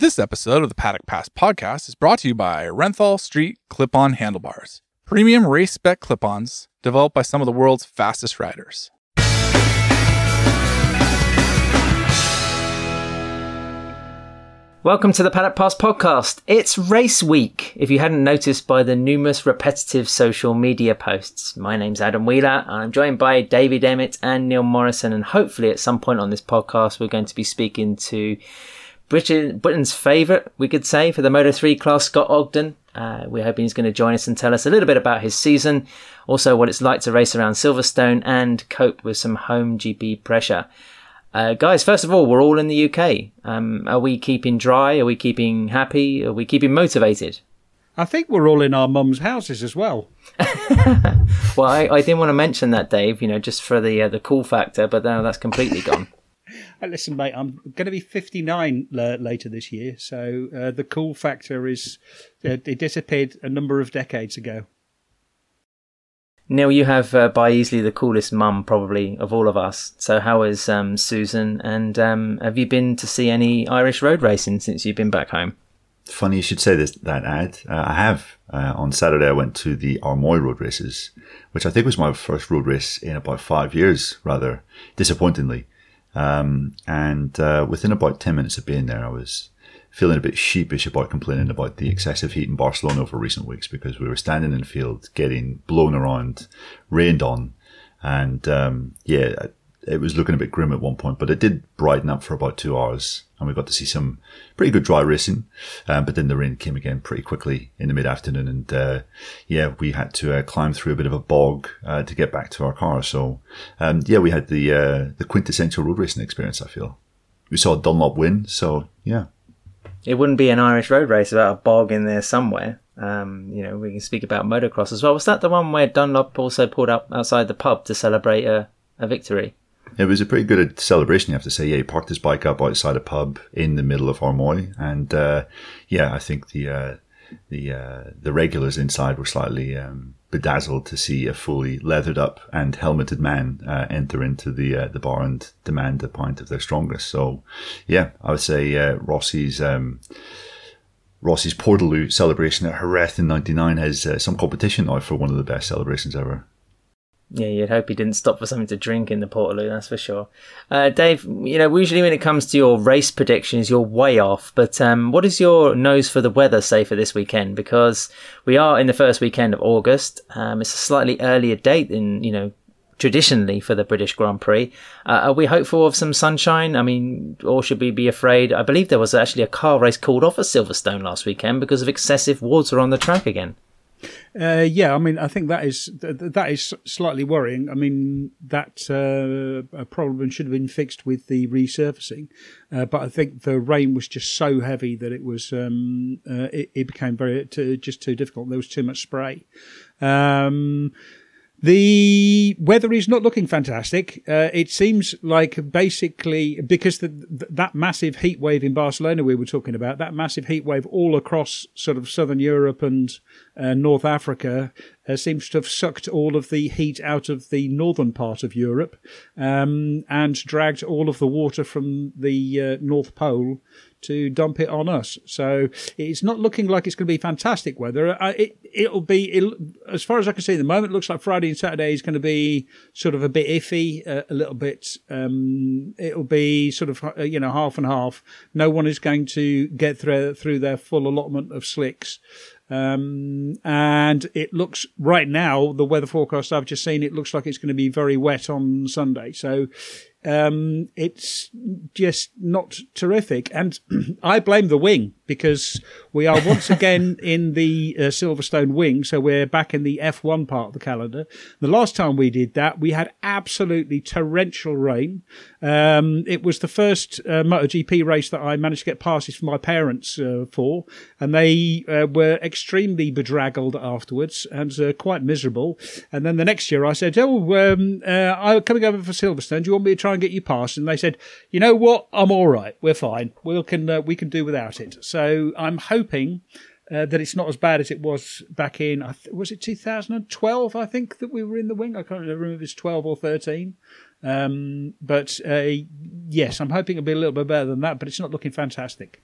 This episode of the Paddock Pass podcast is brought to you by Renthal Street Clip On Handlebars, premium race spec clip ons developed by some of the world's fastest riders. Welcome to the Paddock Pass podcast. It's race week, if you hadn't noticed by the numerous repetitive social media posts. My name's Adam Wheeler, and I'm joined by David Emmett and Neil Morrison. And hopefully, at some point on this podcast, we're going to be speaking to Britain, Britain's favourite, we could say, for the Moto 3 class, Scott Ogden. Uh, we're hoping he's going to join us and tell us a little bit about his season, also what it's like to race around Silverstone and cope with some home GP pressure. Uh, guys, first of all, we're all in the UK. Um, are we keeping dry? Are we keeping happy? Are we keeping motivated? I think we're all in our mums' houses as well. well, I, I, didn't want to mention that, Dave. You know, just for the uh, the cool factor, but now that's completely gone. Listen, mate, I'm going to be 59 uh, later this year, so uh, the cool factor is uh, it disappeared a number of decades ago. Neil, you have uh, by easily the coolest mum probably of all of us. So how is um, Susan? And um, have you been to see any Irish road racing since you've been back home? Funny you should say this, that ad. Uh, I have. Uh, on Saturday, I went to the Armoy road races, which I think was my first road race in about five years, rather disappointingly. Um, and uh, within about 10 minutes of being there, I was feeling a bit sheepish about complaining about the excessive heat in Barcelona over recent weeks because we were standing in the field getting blown around, rained on, and um, yeah, it was looking a bit grim at one point, but it did brighten up for about two hours, and we got to see some pretty good dry racing. Um, but then the rain came again pretty quickly in the mid afternoon, and uh, yeah, we had to uh, climb through a bit of a bog uh, to get back to our car. So um, yeah, we had the uh, the quintessential road racing experience. I feel we saw Dunlop win, so yeah. It wouldn't be an Irish road race without a bog in there somewhere. Um, you know, we can speak about motocross as well. Was that the one where Dunlop also pulled up outside the pub to celebrate a, a victory? It was a pretty good celebration, you have to say. Yeah, he parked his bike up outside a pub in the middle of Armoy, and uh, yeah, I think the uh, the uh, the regulars inside were slightly um, bedazzled to see a fully leathered up and helmeted man uh, enter into the uh, the bar and demand a pint of their strongest. So, yeah, I would say uh, Rossi's. Um, Rossi's Portaloo celebration at Jerez in '99 has some competition now for one of the best celebrations ever. Yeah, you'd hope he didn't stop for something to drink in the Portaloo, that's for sure. Uh, Dave, you know, usually when it comes to your race predictions, you're way off. But um, what is your nose for the weather say for this weekend? Because we are in the first weekend of August. Um, it's a slightly earlier date than, you know, traditionally for the British Grand Prix. Uh, are we hopeful of some sunshine? I mean, or should we be afraid? I believe there was actually a car race called off at Silverstone last weekend because of excessive water on the track again. Uh, yeah, I mean, I think that is that is slightly worrying. I mean, that uh, problem should have been fixed with the resurfacing, uh, but I think the rain was just so heavy that it was um, uh, it, it, became very too, just too difficult. There was too much spray. Um, the weather is not looking fantastic. Uh, it seems like basically because the, that massive heat wave in Barcelona we were talking about, that massive heat wave all across sort of southern Europe and uh, North Africa uh, seems to have sucked all of the heat out of the northern part of Europe um, and dragged all of the water from the uh, North Pole to dump it on us. So it's not looking like it's going to be fantastic weather. Uh, it it'll be it, as far as I can see at the moment. Looks like Friday and Saturday is going to be sort of a bit iffy, uh, a little bit. Um, it'll be sort of uh, you know half and half. No one is going to get through through their full allotment of slicks. Um, and it looks right now, the weather forecast I've just seen, it looks like it's going to be very wet on Sunday. So um, it's just not terrific. And I blame the wing because we are once again in the uh, Silverstone wing. So we're back in the F1 part of the calendar. The last time we did that, we had absolutely torrential rain. Um, it was the first uh, MotoGP race that I managed to get passes for my parents uh, for, and they uh, were extremely bedraggled afterwards and uh, quite miserable. And then the next year I said, Oh, um, uh, I'm coming over for Silverstone. Do you want me to try and get you past? And they said, You know what? I'm all right. We're fine. We can, we can do without it. So so I'm hoping uh, that it's not as bad as it was back in, was it 2012, I think, that we were in the wing? I can't remember if it's 12 or 13. Um, but uh, yes, I'm hoping it'll be a little bit better than that, but it's not looking fantastic.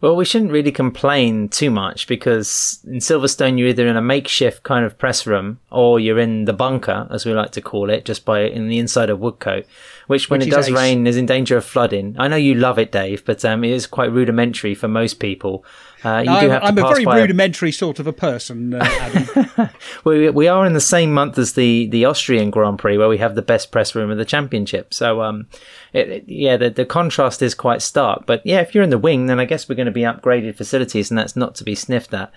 Well, we shouldn't really complain too much because in Silverstone, you're either in a makeshift kind of press room or you're in the bunker, as we like to call it, just by in the inside of Woodcote, which when Which it does rain is in danger of flooding. I know you love it, Dave, but um, it is quite rudimentary for most people. Uh, you do I'm, have I'm a very rudimentary sort of a person, uh, we, we are in the same month as the, the Austrian Grand Prix where we have the best press room of the championship. So, um, it, it- yeah, the, the contrast is quite stark. But yeah, if you're in the wing, then I guess we're going to be upgraded facilities and that's not to be sniffed at.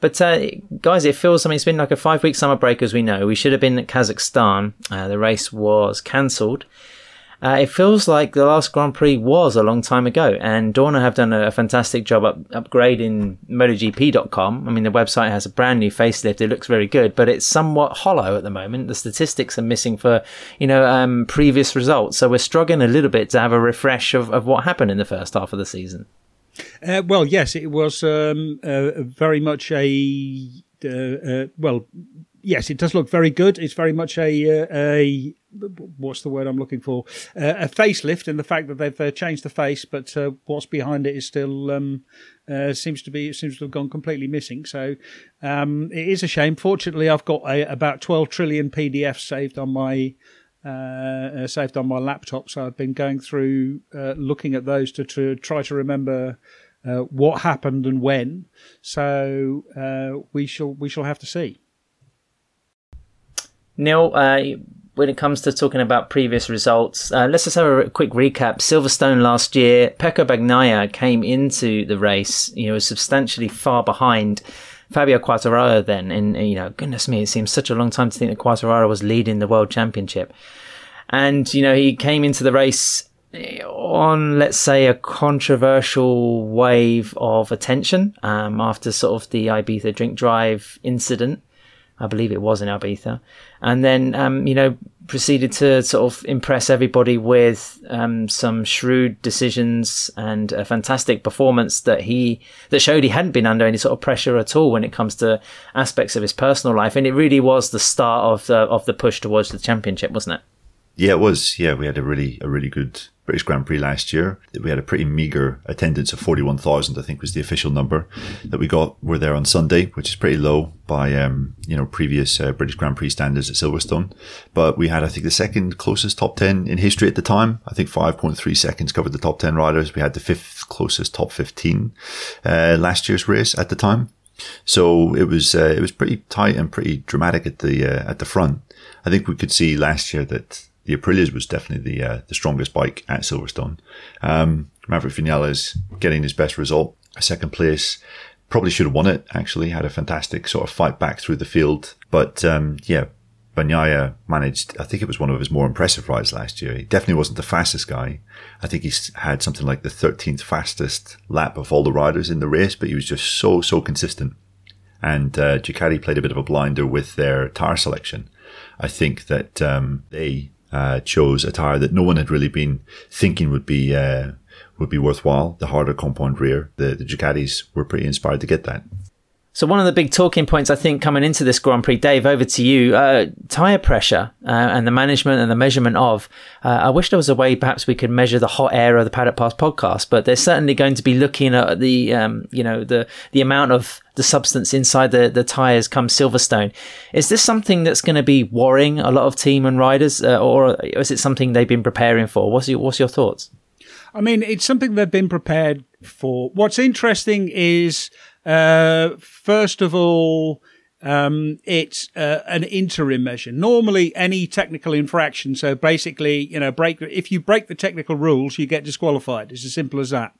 But, uh, guys, it feels, I mean, it's been like a five week summer break, as we know. We should have been at Kazakhstan. Uh, the race was cancelled. Uh, it feels like the last Grand Prix was a long time ago, and Dorna have done a, fantastic job up, upgrading MotoGP.com. I mean, the website has a brand new facelift; it looks very good, but it's somewhat hollow at the moment. The statistics are missing for, you know, um, previous results, so we're struggling a little bit to have a refresh of, of what happened in the first half of the season. Uh, well, yes, it was um, uh, very much a uh, uh, well. Yes, it does look very good. It's very much a uh, a what's the word I'm looking for? Uh, a facelift, in the fact that they've uh, changed the face, but uh, what's behind it is still um, uh, seems to be seems to have gone completely missing. So um, it is a shame. Fortunately, I've got a, about 12 trillion PDFs saved on my uh, saved on my laptop. So I've been going through looking at those to, to try to remember what happened and when. So we shall we shall have to see. Neil, uh, when it comes to talking about previous results, uh, let's just have a quick recap. Silverstone last year, Pecco Bagnaia came into the race, you know, substantially far behind Fabio Quartararo then. And, you know, goodness me, it seems such a long time to think that Quartararo was leading the world championship. And, you know, he came into the race on, let's say, a controversial wave of attention um, after sort of the Ibiza drink drive incident. I believe it was in Ibiza, and then um, you know proceeded to sort of impress everybody with um, some shrewd decisions and a fantastic performance that he that showed he hadn't been under any sort of pressure at all when it comes to aspects of his personal life, and it really was the start of the of the push towards the championship, wasn't it? Yeah, it was. Yeah, we had a really a really good British Grand Prix last year. We had a pretty meager attendance of forty one thousand. I think was the official number that we got. We're there on Sunday, which is pretty low by um, you know previous uh, British Grand Prix standards at Silverstone. But we had I think the second closest top ten in history at the time. I think five point three seconds covered the top ten riders. We had the fifth closest top fifteen uh, last year's race at the time. So it was uh, it was pretty tight and pretty dramatic at the uh, at the front. I think we could see last year that the Aprilia's was definitely the uh, the strongest bike at Silverstone. Um, Maverick Vinales getting his best result, a second place. Probably should have won it. Actually, had a fantastic sort of fight back through the field, but um, yeah. Bagnaia managed, I think it was one of his more impressive rides last year. He definitely wasn't the fastest guy. I think he's had something like the 13th fastest lap of all the riders in the race, but he was just so, so consistent. And uh, Ducati played a bit of a blinder with their tire selection. I think that um, they uh, chose a tire that no one had really been thinking would be uh, would be worthwhile. The harder compound rear. The, the Ducatis were pretty inspired to get that. So one of the big talking points I think coming into this Grand Prix, Dave, over to you, uh, tire pressure uh, and the management and the measurement of. Uh, I wish there was a way perhaps we could measure the hot air of the Paddock Pass podcast, but they're certainly going to be looking at the um, you know the the amount of the substance inside the the tires come Silverstone. Is this something that's going to be worrying a lot of team and riders, uh, or is it something they've been preparing for? What's your what's your thoughts? I mean, it's something they've been prepared for. What's interesting is, uh, first of all, um, it's uh, an interim measure. Normally, any technical infraction, so basically, you know, break if you break the technical rules, you get disqualified. It's as simple as that.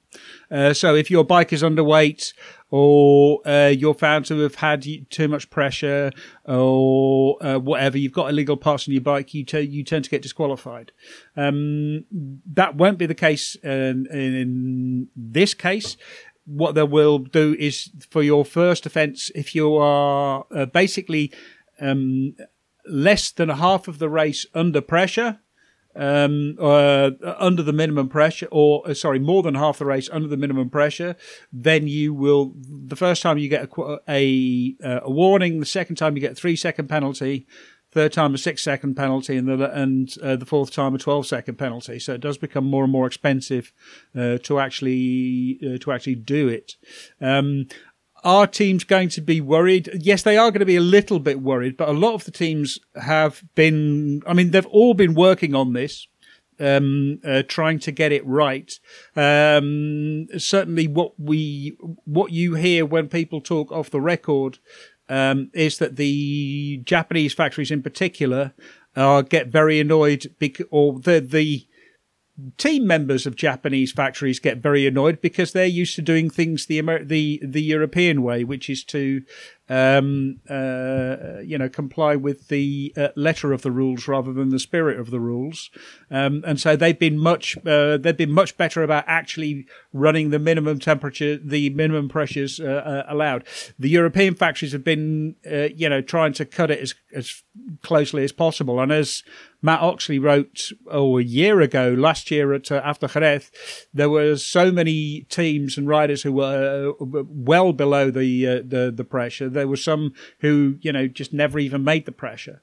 Uh, so if your bike is underweight or uh, you're found to have had too much pressure or uh, whatever, you've got illegal parts on your bike, you, t- you tend to get disqualified. Um, that won't be the case in, in this case what they will do is for your first offence, if you are uh, basically um, less than half of the race under pressure, um, uh, under the minimum pressure, or uh, sorry, more than half the race under the minimum pressure, then you will. The first time you get a, a, uh, a warning, the second time you get a three second penalty. Third time a six second penalty, and the and uh, the fourth time a twelve second penalty. So it does become more and more expensive uh, to actually uh, to actually do it. Um, are teams going to be worried? Yes, they are going to be a little bit worried, but a lot of the teams have been. I mean, they've all been working on this. Um, uh, trying to get it right. Um, certainly, what we what you hear when people talk off the record um, is that the Japanese factories, in particular, uh, get very annoyed because, or the the team members of Japanese factories get very annoyed because they're used to doing things the Amer- the the European way, which is to um, uh, you know, comply with the uh, letter of the rules rather than the spirit of the rules. Um, and so they've been much, uh, they've been much better about actually running the minimum temperature, the minimum pressures uh, uh, allowed. The European factories have been, uh, you know, trying to cut it as, as closely as possible. And as Mat Oxley wrote, oh, a year ago, last year at after Jerez, there were so many teams and riders who were well below the the the pressure there were some who, you know, just never even made the pressure.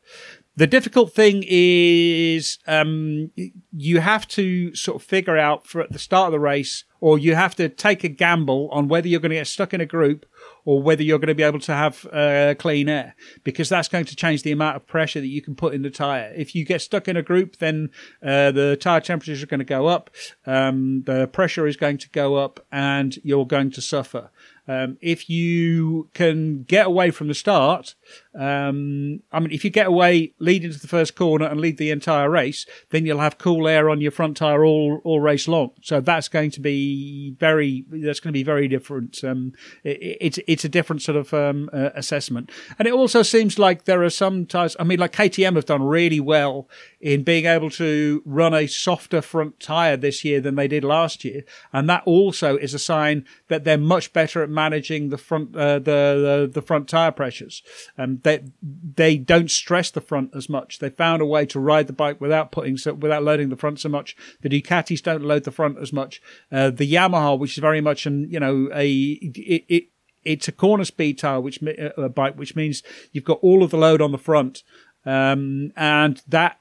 The difficult thing is um, you have to sort of figure out for at the start of the race, or you have to take a gamble on whether you're going to get stuck in a group or whether you're going to be able to have uh, clean air, because that's going to change the amount of pressure that you can put in the tire. If you get stuck in a group, then uh, the tire temperatures are going to go up, um, the pressure is going to go up, and you're going to suffer. Um, if you can get away from the start, um, I mean, if you get away, lead into the first corner and lead the entire race, then you'll have cool air on your front tire all all race long. So that's going to be very that's going to be very different. Um, it, it's it's a different sort of um, uh, assessment, and it also seems like there are some tires. I mean, like KTM have done really well in being able to run a softer front tire this year than they did last year, and that also is a sign that they're much better at managing the front uh, the, the, the front tire pressures. Um, they they don't stress the front as much. They found a way to ride the bike without putting so, without loading the front so much. The Ducatis don't load the front as much. Uh, the Yamaha, which is very much an you know a it, it it's a corner speed tire, which uh, bike, which means you've got all of the load on the front, um, and that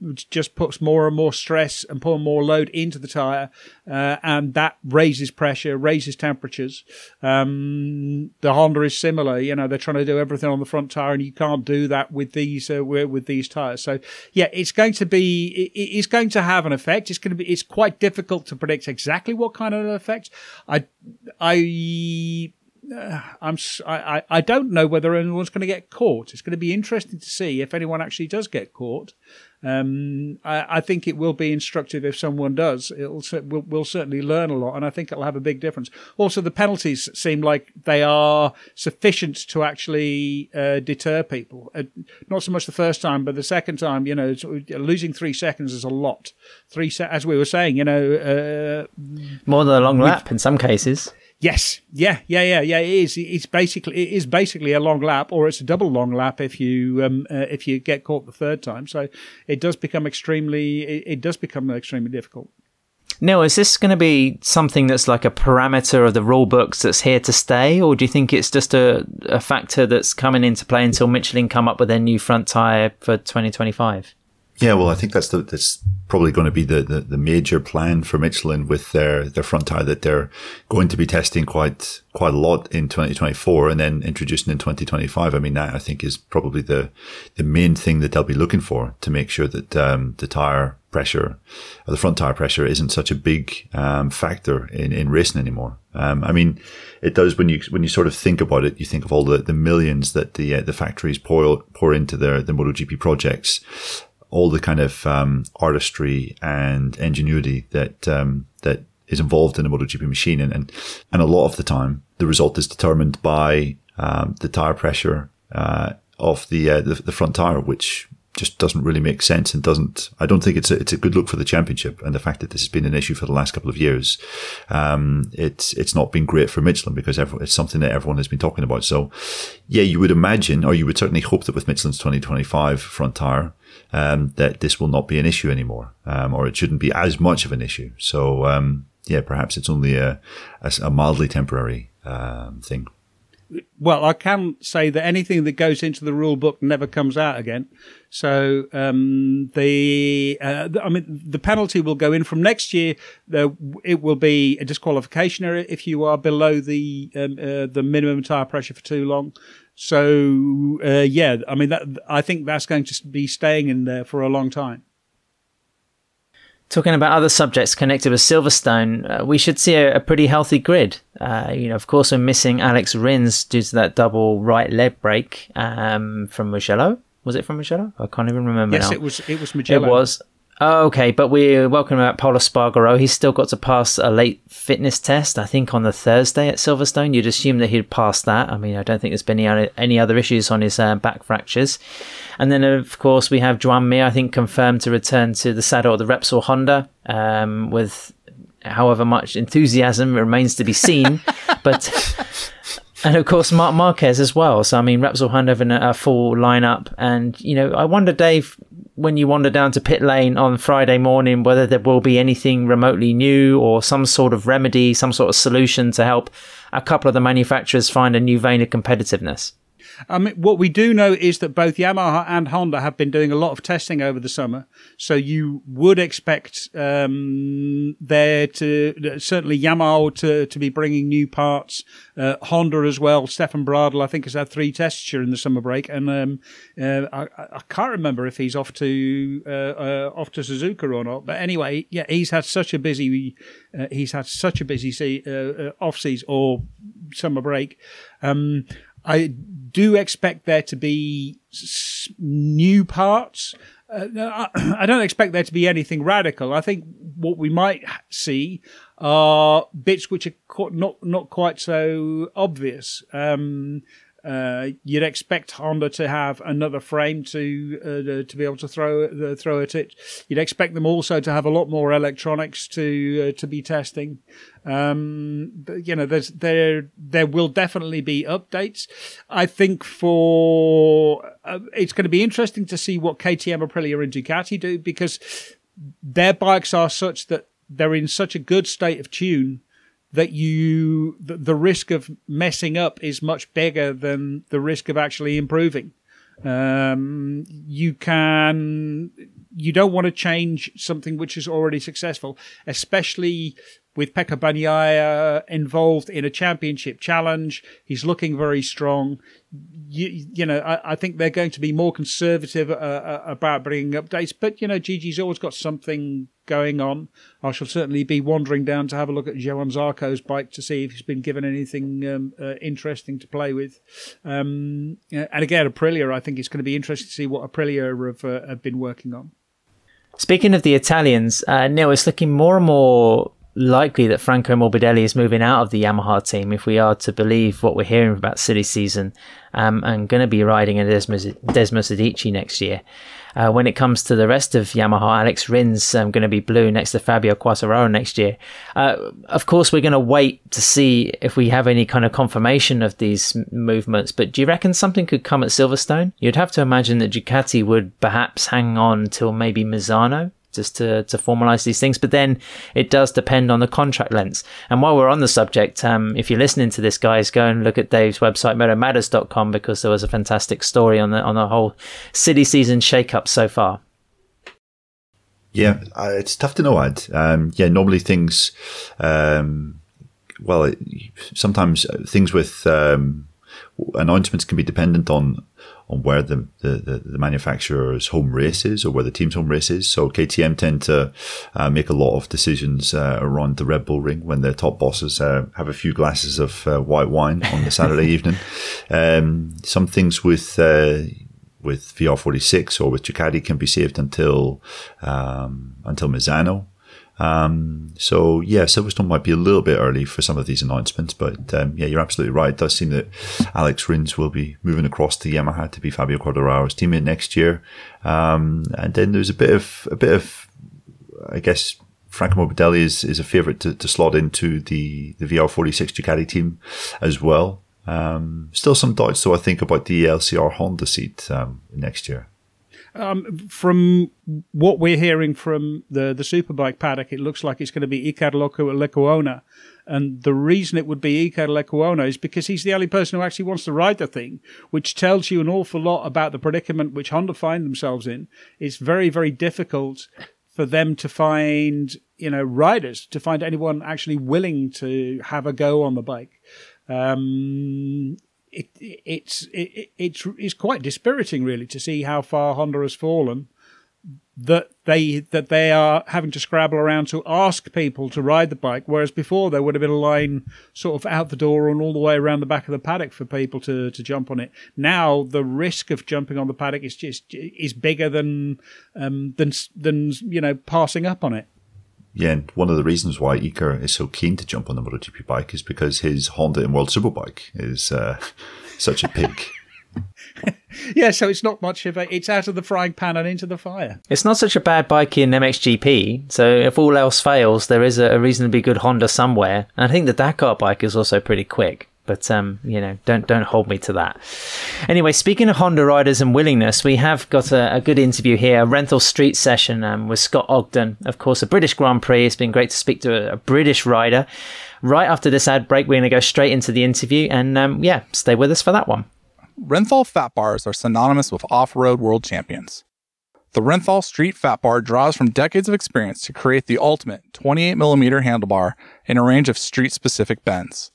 which just puts more and more stress and more more load into the tire, uh, and that raises pressure, raises temperatures. Um, the Honda is similar. You know, they're trying to do everything on the front tire, and you can't do that with these uh, with these tires. So, yeah, it's going to be it, it's going to have an effect. It's going to be it's quite difficult to predict exactly what kind of effect. I I uh, I'm I, I don't know whether anyone's going to get caught. It's going to be interesting to see if anyone actually does get caught. Um, I, I, think it will be instructive if someone does. It'll we'll, we'll, certainly learn a lot, and I think it'll have a big difference. Also, the penalties seem like they are sufficient to actually uh, deter people. Uh, not so much the first time, but the second time. You know, losing three seconds is a lot. Three, se- as we were saying, you know, uh, more than a long lap in some cases. Yes, yeah, yeah, yeah, yeah. It is. It's basically it is basically a long lap, or it's a double long lap if you um, uh, if you get caught the third time. So it does become extremely it, it does become extremely difficult. Neil, is this going to be something that's like a parameter of the rule books that's here to stay, or do you think it's just a, a factor that's coming into play until Michelin come up with their new front tire for 2025? Yeah, well, I think that's the, that's probably going to be the, the, the, major plan for Michelin with their, their front tire that they're going to be testing quite quite a lot in 2024 and then introducing in 2025. I mean, that I think is probably the the main thing that they'll be looking for to make sure that um, the tire pressure, the front tire pressure, isn't such a big um, factor in, in racing anymore. Um, I mean, it does when you when you sort of think about it. You think of all the, the millions that the uh, the factories pour pour into their the MotoGP projects all the kind of um, artistry and ingenuity that um, that is involved in a MotoGP machine, and, and and a lot of the time the result is determined by um, the tire pressure uh, of the, uh, the, the front tire, which just doesn't really make sense and doesn't. I don't think it's a it's a good look for the championship and the fact that this has been an issue for the last couple of years. Um, it's it's not been great for Michelin because everyone, it's something that everyone has been talking about. So, yeah, you would imagine, or you would certainly hope that with Michelin's 2025 front tire, um, that this will not be an issue anymore, um, or it shouldn't be as much of an issue. So, um, yeah, perhaps it's only a, a, a mildly temporary um, thing. Well, I can say that anything that goes into the rule book never comes out again. So um, the, uh, I mean, the penalty will go in from next year. It will be a disqualification area if you are below the um, uh, the minimum tire pressure for too long. So uh, yeah, I mean, that I think that's going to be staying in there for a long time. Talking about other subjects connected with Silverstone, uh, we should see a, a pretty healthy grid. Uh, you know, of course, we're missing Alex Rins due to that double right leg break um, from Mugello. Was it from Mugello? I can't even remember yes, now. it was. It was Mugello. It was. Oh, okay, but we welcome about Pol Espargaro. He's still got to pass a late fitness test, I think, on the Thursday at Silverstone. You'd assume that he'd pass that. I mean, I don't think there's been any, any other issues on his uh, back fractures. And then, of course, we have Joan Mir, I think, confirmed to return to the saddle of the Repsol Honda um, with however much enthusiasm remains to be seen. but and of course, Marc Marquez as well. So, I mean, Repsol Honda a, a full lineup. And, you know, I wonder, Dave, when you wander down to pit lane on Friday morning, whether there will be anything remotely new or some sort of remedy, some sort of solution to help a couple of the manufacturers find a new vein of competitiveness. I mean, what we do know is that both Yamaha and Honda have been doing a lot of testing over the summer. So you would expect um, there to certainly Yamaha to, to be bringing new parts. Uh, Honda as well. Stefan Bradl, I think, has had three tests during the summer break, and um, uh, I, I, can't remember if he's off to uh, uh, off to Suzuka or not. But anyway, yeah, he's had such a busy uh, he's had such a busy see, uh, off season or summer break. Um, I do expect there to be new parts. Uh, I don't expect there to be anything radical. I think what we might see are bits which are not not quite so obvious. Um, uh, you'd expect Honda to have another frame to uh, to be able to throw uh, throw at it. You'd expect them also to have a lot more electronics to uh, to be testing. Um, but, you know, there there will definitely be updates. I think for uh, it's going to be interesting to see what KTM, Aprilia, and Ducati do because their bikes are such that they're in such a good state of tune that you the, risk of messing up is much bigger than the risk of actually improving. Um, you can you don't want to change something which is already successful, especially with Pecco Bagnaia involved in a championship challenge. He's looking very strong. You, you know, I, I think they're going to be more conservative uh, uh, about bringing updates, but you know, Gigi's always got something going on. I shall certainly be wandering down to have a look at Johann Zarco's bike to see if he's been given anything um, uh, interesting to play with. Um, and again, Aprilia, I think it's going to be interesting to see what Aprilia have, uh, have been working on. Speaking of the Italians, uh, Neil, it's looking more and more likely that Franco Morbidelli is moving out of the Yamaha team if we are to believe what we're hearing about silly season um, and going to be riding a Desmos, Desmosedici next year. Uh, when it comes to the rest of Yamaha, Alex Rins um, going to be blue next to Fabio Quartararo next year. Uh, of course, we're going to wait to see if we have any kind of confirmation of these movements. But do you reckon something could come at Silverstone? You'd have to imagine that Ducati would perhaps hang on till maybe Misano just to, to formalize these things. But then it does depend on the contract lengths. And while we're on the subject, um, if you're listening to this, guys, go and look at Dave's website, motomatters.com, because there was a fantastic story on the, on the whole silly season shakeup so far. Yeah, uh, it's tough to know, Ad. Um, yeah, normally things, um, well, it, sometimes things with um, announcements can be dependent on on where the, the, the, manufacturer's home race is or where the team's home race is. So KTM tend to uh, make a lot of decisions uh, around the Red Bull Ring when their top bosses uh, have a few glasses of uh, white wine on the Saturday evening. Um, some things with uh, with VR46 or with Ducati can be saved until um, until Misano. Um, so yeah, Silverstone might be a little bit early for some of these announcements, but um, yeah, you're absolutely right. It does seem that Alex Rins will be moving across to Yamaha to be Fabio Quartararo's teammate next year. Um, and then there's a bit of a bit of, I guess. Franco Morbidelli is, is a favourite to, to slot into the, the VR46 Ducati team as well. Um, still some doubts, though, I think, about the LCR Honda seat um, next year. Um, from what we're hearing from the the superbike paddock, it looks like it's going to be Iker Lecuona And the reason it would be Iker Lecuona is because he's the only person who actually wants to ride the thing, which tells you an awful lot about the predicament which Honda find themselves in. It's very, very difficult for them to find, you know, riders, to find anyone actually willing to have a go on the bike. Um, it, it's it, it's it's quite dispiriting, really, to see how far Honda has fallen that they that they are having to scrabble around to ask people to ride the bike, whereas before there would have been a line sort of out the door and all the way around the back of the paddock for people to, to jump on it. Now the risk of jumping on the paddock is just is bigger than um, than than you know passing up on it. Yeah, and one of the reasons why Iker is so keen to jump on the MotoGP bike is because his Honda in World Superbike is uh, such a pig. yeah, so it's not much of a. It's out of the frying pan and into the fire. It's not such a bad bike in MXGP. So if all else fails, there is a, a reasonably good Honda somewhere. And I think the Dakar bike is also pretty quick. But um, you know, don't don't hold me to that. Anyway, speaking of Honda riders and willingness, we have got a, a good interview here, a Renthal Street session um, with Scott Ogden, of course, a British Grand Prix. It's been great to speak to a, a British rider. Right after this ad break, we're going to go straight into the interview, and um, yeah, stay with us for that one. Renthal fat bars are synonymous with off road world champions. The Renthal Street Fat Bar draws from decades of experience to create the ultimate 28mm handlebar in a range of street specific bends.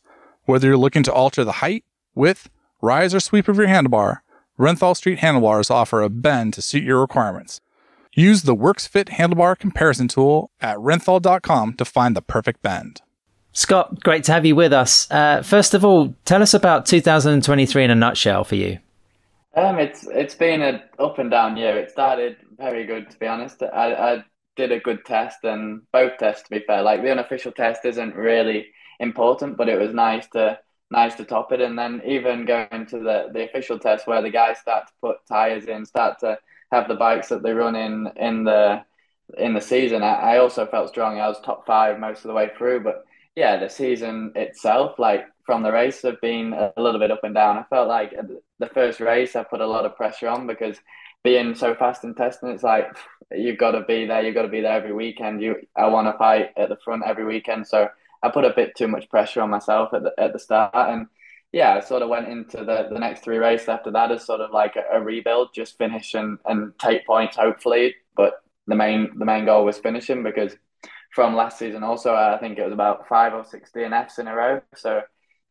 Whether you're looking to alter the height, width, rise, or sweep of your handlebar, Renthal Street handlebars offer a bend to suit your requirements. Use the WorksFit handlebar comparison tool at renthal.com to find the perfect bend. Scott, great to have you with us. Uh, first of all, tell us about 2023 in a nutshell for you. Um, it's it's been an up and down year. It started very good, to be honest. I, I did a good test, and both tests, to be fair. Like the unofficial test isn't really important, but it was nice to nice to top it. And then even going to the the official test, where the guys start to put tires in, start to have the bikes that they run in in the in the season. I, I also felt strong. I was top five most of the way through, but yeah, the season itself, like from the race, have been a little bit up and down. I felt like the first race, I put a lot of pressure on because being so fast in testing, it's like you've got to be there. You've got to be there every weekend. You, I want to fight at the front every weekend, so I put a bit too much pressure on myself at the at the start, and yeah, I sort of went into the, the next three races after that as sort of like a, a rebuild, just finish and, and take points hopefully. But the main the main goal was finishing because from last season. Also, I think it was about five or six DNFs in a row. So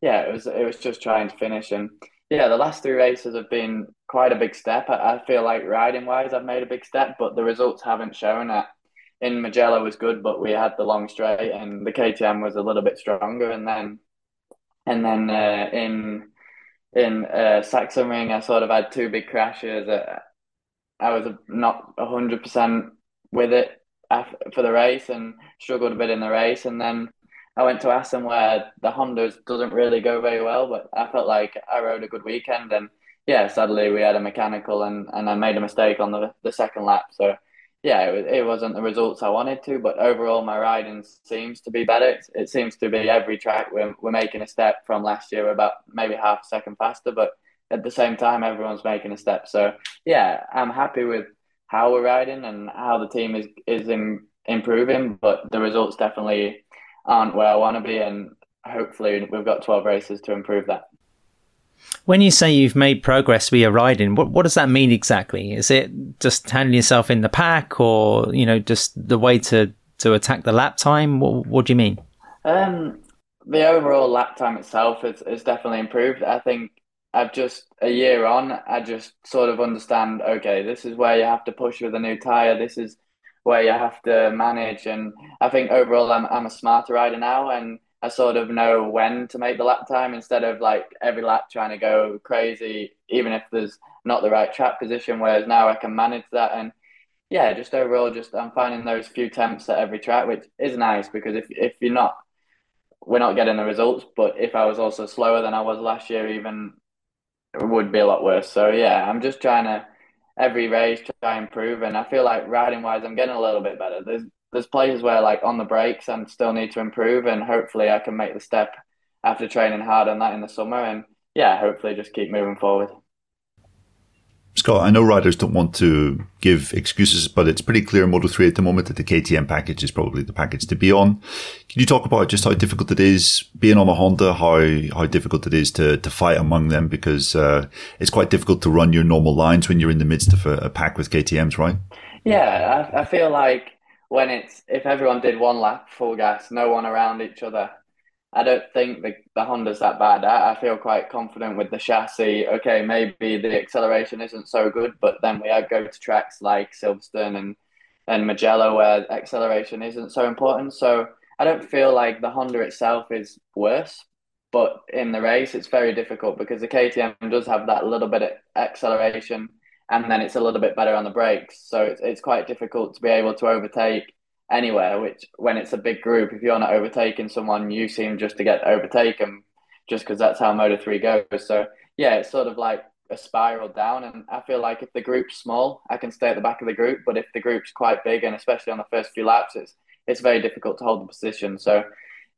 yeah, it was it was just trying to finish. And yeah, the last three races have been quite a big step. I, I feel like riding wise, I've made a big step, but the results haven't shown that. In Mugello was good, but we had the long straight, and the KTM was a little bit stronger. And then, and then uh, in in uh, Sachsenring, I sort of had two big crashes. Uh, I was not hundred percent with it for the race and struggled a bit in the race. And then I went to Assen where the Hondas doesn't really go very well, but I felt like I rode a good weekend. And yeah, sadly we had a mechanical and, and I made a mistake on the, the second lap. So yeah, it, it wasn't the results I wanted to, but overall my riding seems to be better. It, it seems to be every track we're, we're making a step from last year, about maybe half a second faster, but at the same time everyone's making a step. So yeah, I'm happy with how we're riding and how the team is is in, improving, but the results definitely aren't where I want to be, and hopefully we've got twelve races to improve that. When you say you've made progress via riding, what what does that mean exactly? Is it just handling yourself in the pack, or you know, just the way to to attack the lap time? What what do you mean? Um, the overall lap time itself is, is definitely improved. I think I've just a year on, I just sort of understand. Okay, this is where you have to push with a new tire. This is where you have to manage, and I think overall, I'm I'm a smarter rider now, and I sort of know when to make the lap time instead of like every lap trying to go crazy, even if there's not the right track position. Whereas now I can manage that, and yeah, just overall, just I'm finding those few temps at every track, which is nice because if if you're not we're not getting the results. But if I was also slower than I was last year, even would be a lot worse. So yeah, I'm just trying to every race try and improve, and I feel like riding wise, I'm getting a little bit better. There's there's places where like on the brakes, I still need to improve, and hopefully I can make the step after training hard on that in the summer, and yeah, hopefully just keep moving forward. Scott, I know riders don't want to give excuses, but it's pretty clear in Moto 3 at the moment that the KTM package is probably the package to be on. Can you talk about just how difficult it is being on a Honda, how how difficult it is to, to fight among them? Because uh, it's quite difficult to run your normal lines when you're in the midst of a, a pack with KTMs, right? Yeah, I, I feel like when it's if everyone did one lap full gas, no one around each other, I don't think the, the Honda's that bad. I, I, feel quite confident with the chassis. Okay, maybe the acceleration isn't so good, but then we go to tracks like Silverstone and, and Mugello where acceleration isn't so important. So I don't feel like the Honda itself is worse, but in the race it's very difficult because the KTM does have that little bit of acceleration and then it's a little bit better on the brakes. So it's, it's quite difficult to be able to overtake anywhere, which when it's a big group, if you're not overtaking someone, you seem just to get overtaken just because that's how Moto 3 goes. So, yeah, it's sort of like a spiral down. And I feel like if the group's small, I can stay at the back of the group. But if the group's quite big, and especially on the first few laps, it's, it's very difficult to hold the position. So,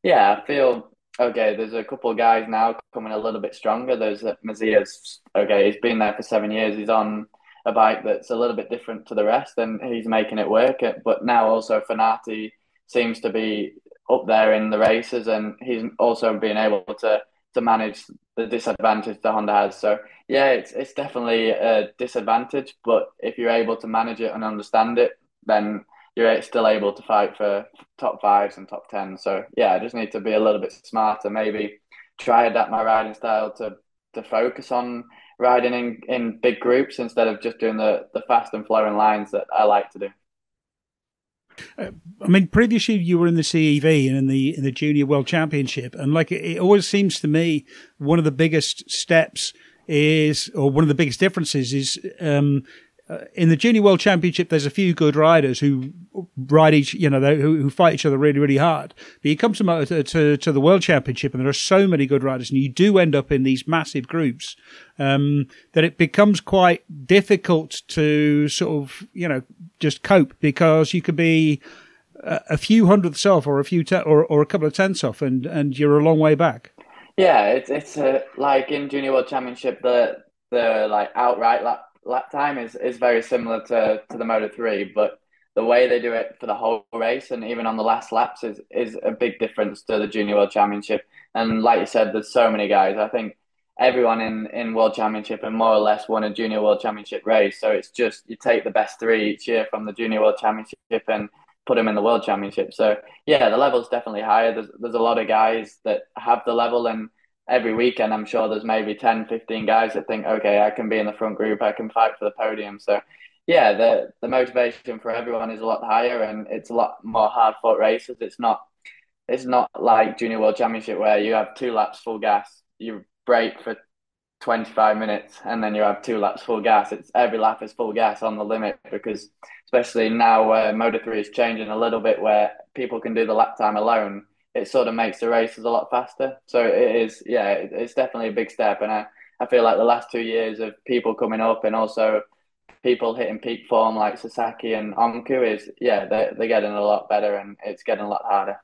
yeah, I feel okay. There's a couple of guys now coming a little bit stronger. There's uh, Masia's, okay, he's been there for seven years. He's on a bike that's a little bit different to the rest, and he's making it work. But now also Fenati seems to be up there in the races, and he's also being able to to manage the disadvantage the Honda has. So yeah, it's it's definitely a disadvantage, but if you're able to manage it and understand it, then you're still able to fight for top fives and top ten. So yeah, I just need to be a little bit smarter, maybe try adapt my riding style to to focus on riding in, in big groups instead of just doing the, the fast and flowing lines that I like to do. Uh, I mean, previously you were in the CEV and in the in the Junior World Championship, and like it, always seems to me one of the biggest steps is, or one of the biggest differences is um, uh, in the Junior World Championship, there's a few good riders who ride each, you know, who, who fight each other really, really hard. But you come to, to, to, to the World Championship, and there are so many good riders, and you do end up in these massive groups um, that it becomes quite difficult to sort of, you know, just cope because you could be a, a few hundredths off, or a few, te- or or a couple of tenths off, and and you're a long way back. Yeah, it's it's uh, like in Junior World Championship, the the like outright lap lap time is, is very similar to, to the Moto 3, but the way they do it for the whole race and even on the last laps is, is a big difference to the Junior World Championship. And like you said, there's so many guys. I think everyone in, in World Championship and more or less won a Junior World Championship race. So it's just you take the best three each year from the Junior World Championship and put them in the World Championship. So yeah, the level's definitely higher. There's, there's a lot of guys that have the level and every weekend, I'm sure there's maybe 10, 15 guys that think, okay, I can be in the front group, I can fight for the podium. So, yeah, the the motivation for everyone is a lot higher, and it's a lot more hard fought races. It's not it's not like Junior World Championship where you have two laps full gas, you break for 25 minutes, and then you have two laps full gas. It's every lap is full gas on the limit because, especially now where Moto 3 is changing a little bit, where people can do the lap time alone it sort of makes the races a lot faster. So it is, yeah, it's definitely a big step. And I, I feel like the last two years of people coming up and also people hitting peak form like Sasaki and Öncü is, yeah, they're, they're getting a lot better and it's getting a lot harder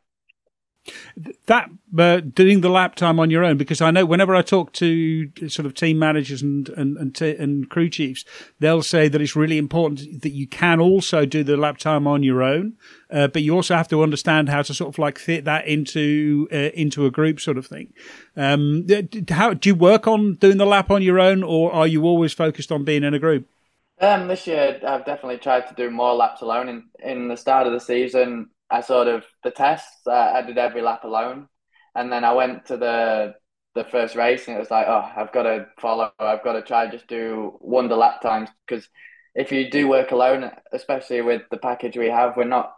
that uh, doing the lap time on your own because I know whenever I talk to sort of team managers and and and, t- and, crew chiefs, they'll say that it's really important that you can also do the lap time on your own, uh, but you also have to understand how to sort of like fit that into uh, into a group sort of thing. Um, how do you work on doing the lap on your own, or are you always focused on being in a group? Um, this year, I've definitely tried to do more laps alone. In in the start of the season, I sort of the tests. I, I did every lap alone, and then I went to the the first race, and it was like, oh, I've got to follow. I've got to try just do wonder lap times because if you do work alone, especially with the package we have, we're not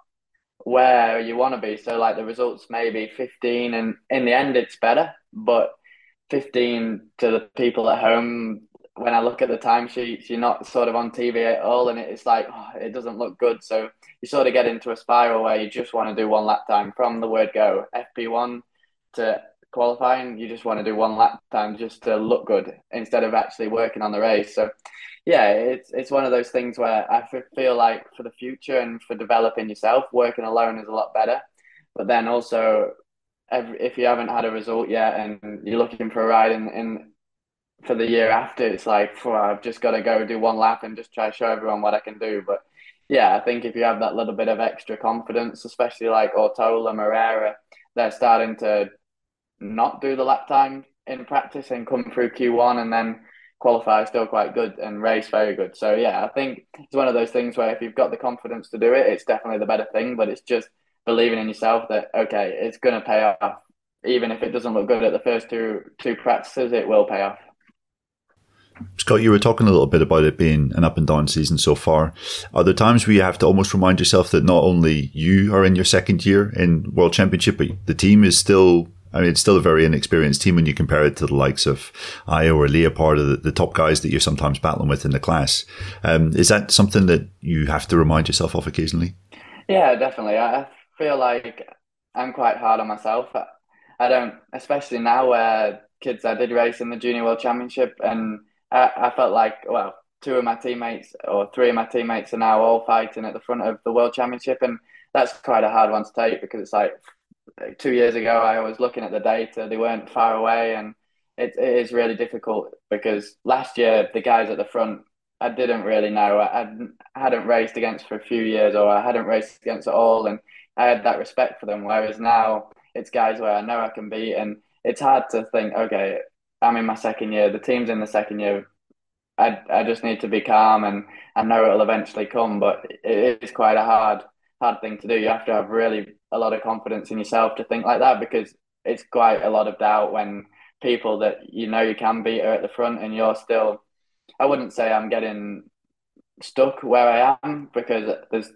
where you want to be. So like the results maybe 15 and in the end it's better, but 15 to the people at home when I look at the timesheets, you're not sort of on TV at all, and it's like oh, it doesn't look good. So you sort of get into a spiral where you just want to do one lap time from the word go. FP1 to qualifying, you just want to do one lap time just to look good instead of actually working on the race. So yeah, it's it's one of those things where I feel like for the future and for developing yourself, working alone is a lot better. But then also, if you haven't had a result yet and you're looking for a ride in, in for the year after, it's like, I've just got to go do one lap and just try to show everyone what I can do. But yeah, I think if you have that little bit of extra confidence, especially like Ortola, Moreira, they're starting to not do the lap time in practice and come through Q1 and then qualify still quite good and race very good. So yeah, I think it's one of those things where if you've got the confidence to do it, it's definitely the better thing. But it's just believing in yourself that okay, it's going to pay off. Even if it doesn't look good at the first two two practices, it will pay off. Scott, you were talking a little bit about it being an up and down season so far. Are there times where you have to almost remind yourself that not only you are in your second year in World Championship, but the team is still I mean, it's still a very inexperienced team when you compare it to the likes of Ajo or Leopard, the, the top guys that you're sometimes battling with in the class. Um, is that something that you have to remind yourself of occasionally? Yeah, definitely. I feel like I'm quite hard on myself. I don't, especially now where kids I did race in the Junior World Championship, and I, I felt like, well, two of my teammates or three of my teammates are now all fighting at the front of the World Championship, and that's quite a hard one to take because it's like two years ago, I was looking at the data; they weren't far away, and it, it is really difficult because last year the guys at the front I didn't really know. I, I hadn't raced against for a few years, or I hadn't raced against at all, and I had that respect for them. Whereas now it's guys where I know I can beat, and it's hard to think, okay, I'm in my second year, the team's in the second year. I, I just need to be calm and I know it'll eventually come, but it is quite a hard hard thing to do. You have to have really a lot of confidence in yourself to think like that because it's quite a lot of doubt when people that you know you can beat are at the front and you're still. I wouldn't say I'm getting stuck where I am because there's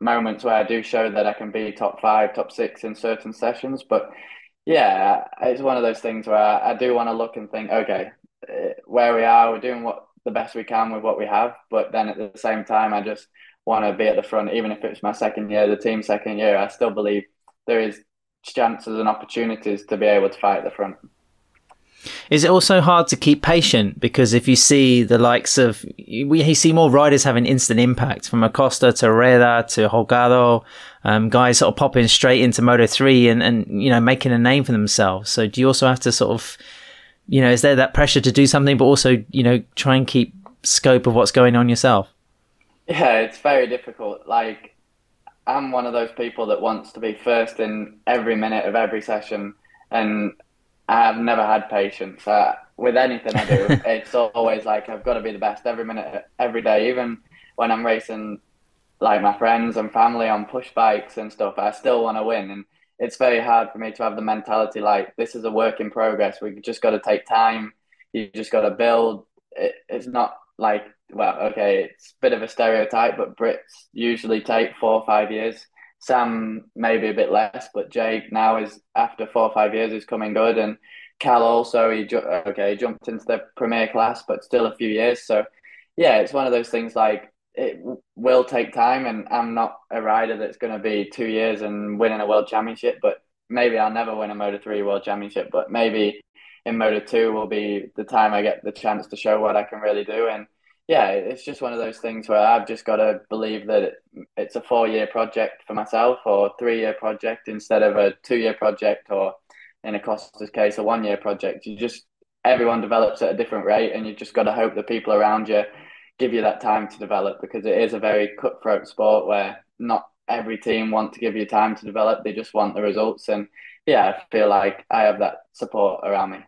moments where I do show that I can be top five, top six in certain sessions. But yeah, it's one of those things where I do want to look and think, okay, eh, where we are, we're doing what the best we can with what we have. But then at the same time, I just want to be at the front, even if it's my second year, the team second year. I still believe there is chances and opportunities to be able to fight at the front. Is it also hard to keep patient because if you see the likes of we see more riders having instant impact from Acosta to Rueda to Holgado, um, guys sort of popping straight into Moto three and and you know making a name for themselves. So do you also have to sort of you know is there that pressure to do something, but also you know try and keep scope of what's going on yourself? Yeah, it's very difficult. Like, I'm one of those people that wants to be first in every minute of every session, and I've never had patience. Uh, with anything I do, it's always like I've got to be the best every minute, every day. Even when I'm racing, like my friends and family on push bikes and stuff, I still want to win. And it's very hard for me to have the mentality like this is a work in progress. We just got to take time. You just got to build. It, it's not like well, okay, it's a bit of a stereotype, but Brits usually take four or five years. Sam maybe a bit less, but Jake now is after four or five years is coming good, and Cal also he ju- okay jumped into the premier class, but still a few years. So yeah, it's one of those things like it will take time, and I'm not a rider that's going to be two years and winning a world championship, but maybe I'll never win a Moto three world championship, but maybe in Moto two will be the time I get the chance to show what I can really do, and yeah, it's just one of those things where I've just got to believe that it's a four year project for myself or three year project instead of a two year project or in a Acosta's case, a one year project. You just, everyone develops at a different rate and you've just got to hope that people around you give you that time to develop because it is a very cutthroat sport where not every team want to give you time to develop. They just want the results. And yeah, I feel like I have that support around me.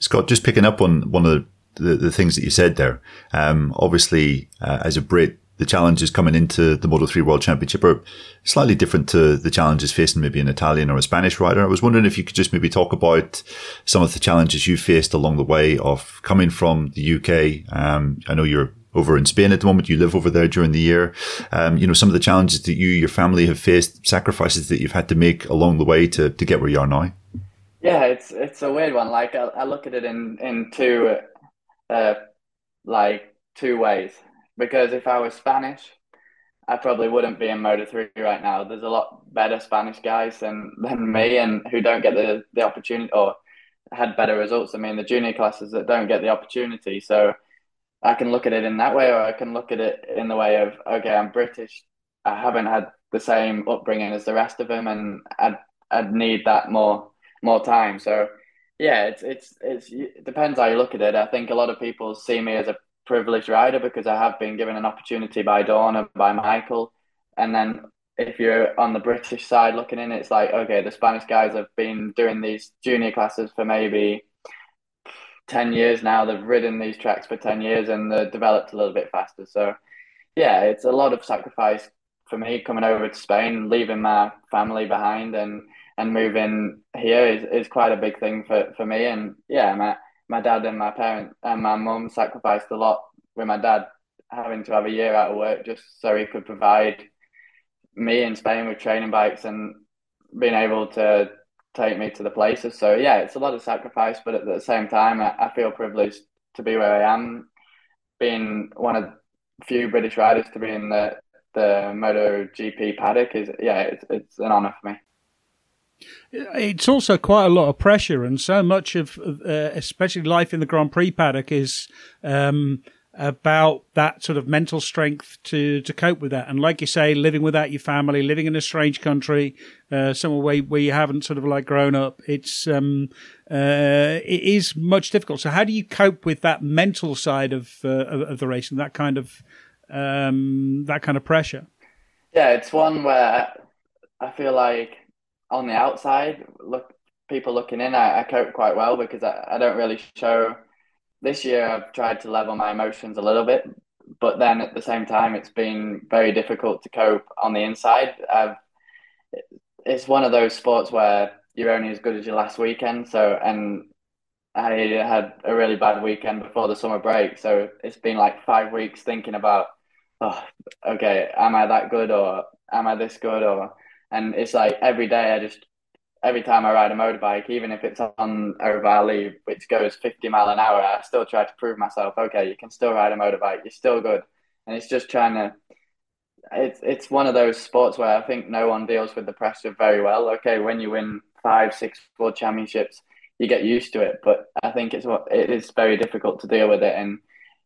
Scott, just picking up on one of the the, the things that you said there. Um, obviously, uh, as a Brit, the challenges coming into the Moto 3 World Championship are slightly different to the challenges facing maybe an Italian or a Spanish rider. I was wondering if you could just maybe talk about some of the challenges you faced along the way of coming from the UK. Um, I know you're over in Spain at the moment. You live over there during the year. Um, you know, some of the challenges that you, your family have faced, sacrifices that you've had to make along the way to, to get where you are now. Yeah, it's it's a weird one. Like I, I look at it in in two uh, like two ways. Because if I was Spanish, I probably wouldn't be in Moto 3 right now. There's a lot better Spanish guys than, than me and who don't get the, the opportunity or had better results I mean, the junior classes that don't get the opportunity. So I can look at it in that way, or I can look at it in the way of, okay, I'm British. I haven't had the same upbringing as the rest of them, and I'd, I'd need that more more time. So yeah, it's it's it's it depends how you look at it. I think a lot of people see me as a privileged rider because I have been given an opportunity by Dorna and by Michael, and then if you're on the British side looking in, it's like okay, the Spanish guys have been doing these junior classes for maybe 10 years now. They've ridden these tracks for 10 years and they're developed a little bit faster. So, yeah, it's a lot of sacrifice for me coming over to Spain, leaving my family behind and, and moving here is, is quite a big thing for, for me. And yeah, my, my dad and my parents and my mum sacrificed a lot with my dad having to have a year out of work just so he could provide me in Spain with training bikes and being able to take me to the places. So yeah, it's a lot of sacrifice, but at the same time, I, I feel privileged to be where I am, being one of few British riders to be in the the MotoGP paddock is yeah, it's it's an honour for me. It's also quite a lot of pressure, and so much of, uh, especially life in the Grand Prix paddock, is um, about that sort of mental strength to to cope with that. And like you say, living without your family, living in a strange country, uh, somewhere where, where you haven't sort of like grown up, it's um, uh, it is much difficult. So how do you cope with that mental side of uh, of, the race and that kind of um, that kind of pressure? Yeah, it's one where I feel like on the outside, look people looking in, I, I cope quite well because I, I don't really show this year I've tried to level my emotions a little bit, but then at the same time, it's been very difficult to cope on the inside. I've, it's one of those sports where you're only as good as your last weekend. So, and I had a really bad weekend before the summer break. So it's been like five weeks thinking about, oh, okay, am I that good or am I this good? Or, and it's like every day I just every time I ride a motorbike, even if it's on a valley which goes 50 mile an hour, I still try to prove myself, okay, you can still ride a motorbike, you're still good. And it's just trying to, it's, it's one of those sports where I think no one deals with the pressure very well. Okay, when you win five, six world championships, you get used to it. But I think it's what it is very difficult to deal with it. And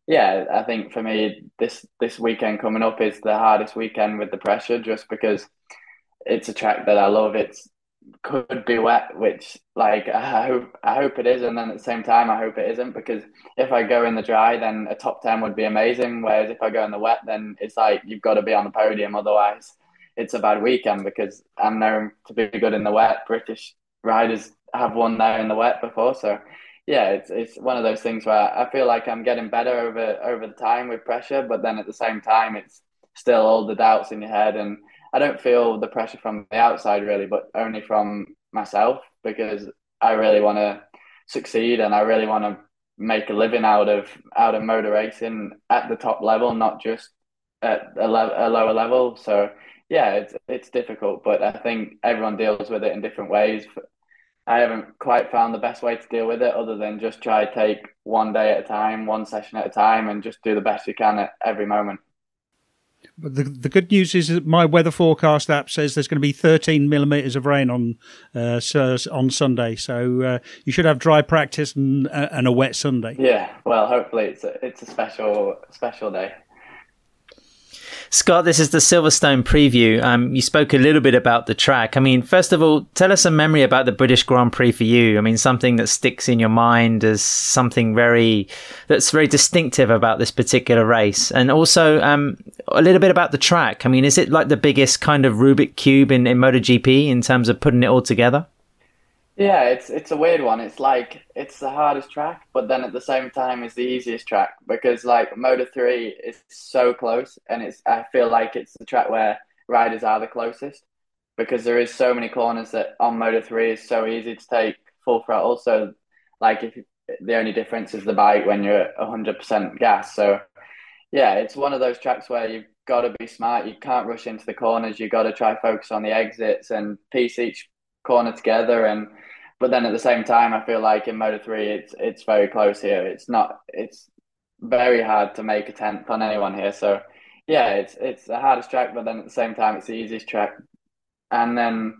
yeah, I think for me, this, this weekend coming up is the hardest weekend with the pressure just because it's a track that I love. It's could be wet, which like I hope I hope it is, and then at the same time I hope it isn't because if I go in the dry, then a top ten would be amazing. Whereas if I go in the wet, then it's like you've got to be on the podium, otherwise it's a bad weekend because I'm known to be good in the wet. British riders have won there in the wet before, so yeah, it's it's one of those things where I feel like I'm getting better over over the time with pressure, but then at the same time it's still all the doubts in your head and I don't feel the pressure from the outside really, but only from myself because I really want to succeed and I really want to make a living out of out of motor racing at the top level, not just at a, le- a lower level. So yeah, it's it's difficult, but I think everyone deals with it in different ways. I haven't quite found the best way to deal with it, other than just try take one day at a time, one session at a time, and just do the best you can at every moment. The, the good news is that my weather forecast app says there's going to be 13 millimeters of rain on uh, on Sunday, so uh, you should have dry practice and, uh, and a wet Sunday. Yeah, well, hopefully it's a, it's a special special day. Scott, this is the Silverstone preview. Um, you spoke a little bit about the track. I mean, first of all, tell us a memory about the British Grand Prix for you. I mean, something that sticks in your mind as something very that's very distinctive about this particular race, and also um, a little bit about the track. I mean, is it like the biggest kind of Rubik cube in, in MotoGP in terms of putting it all together? Yeah, it's it's a weird one. It's like it's the hardest track, but then at the same time it's the easiest track because like Moto 3 is so close and it's I feel like it's the track where riders are the closest because there is so many corners that on Moto 3 is so easy to take full throttle. So like if the only difference is the bike when you're at 100% gas. So yeah, it's one of those tracks where you've got to be smart. You can't rush into the corners. You've got to try focus on the exits and piece each corner together and but then at the same time, I feel like in Moto three, it's it's very close here. It's not. It's very hard to make a tenth on anyone here. So yeah, it's it's the hardest track, but then at the same time, it's the easiest track. And then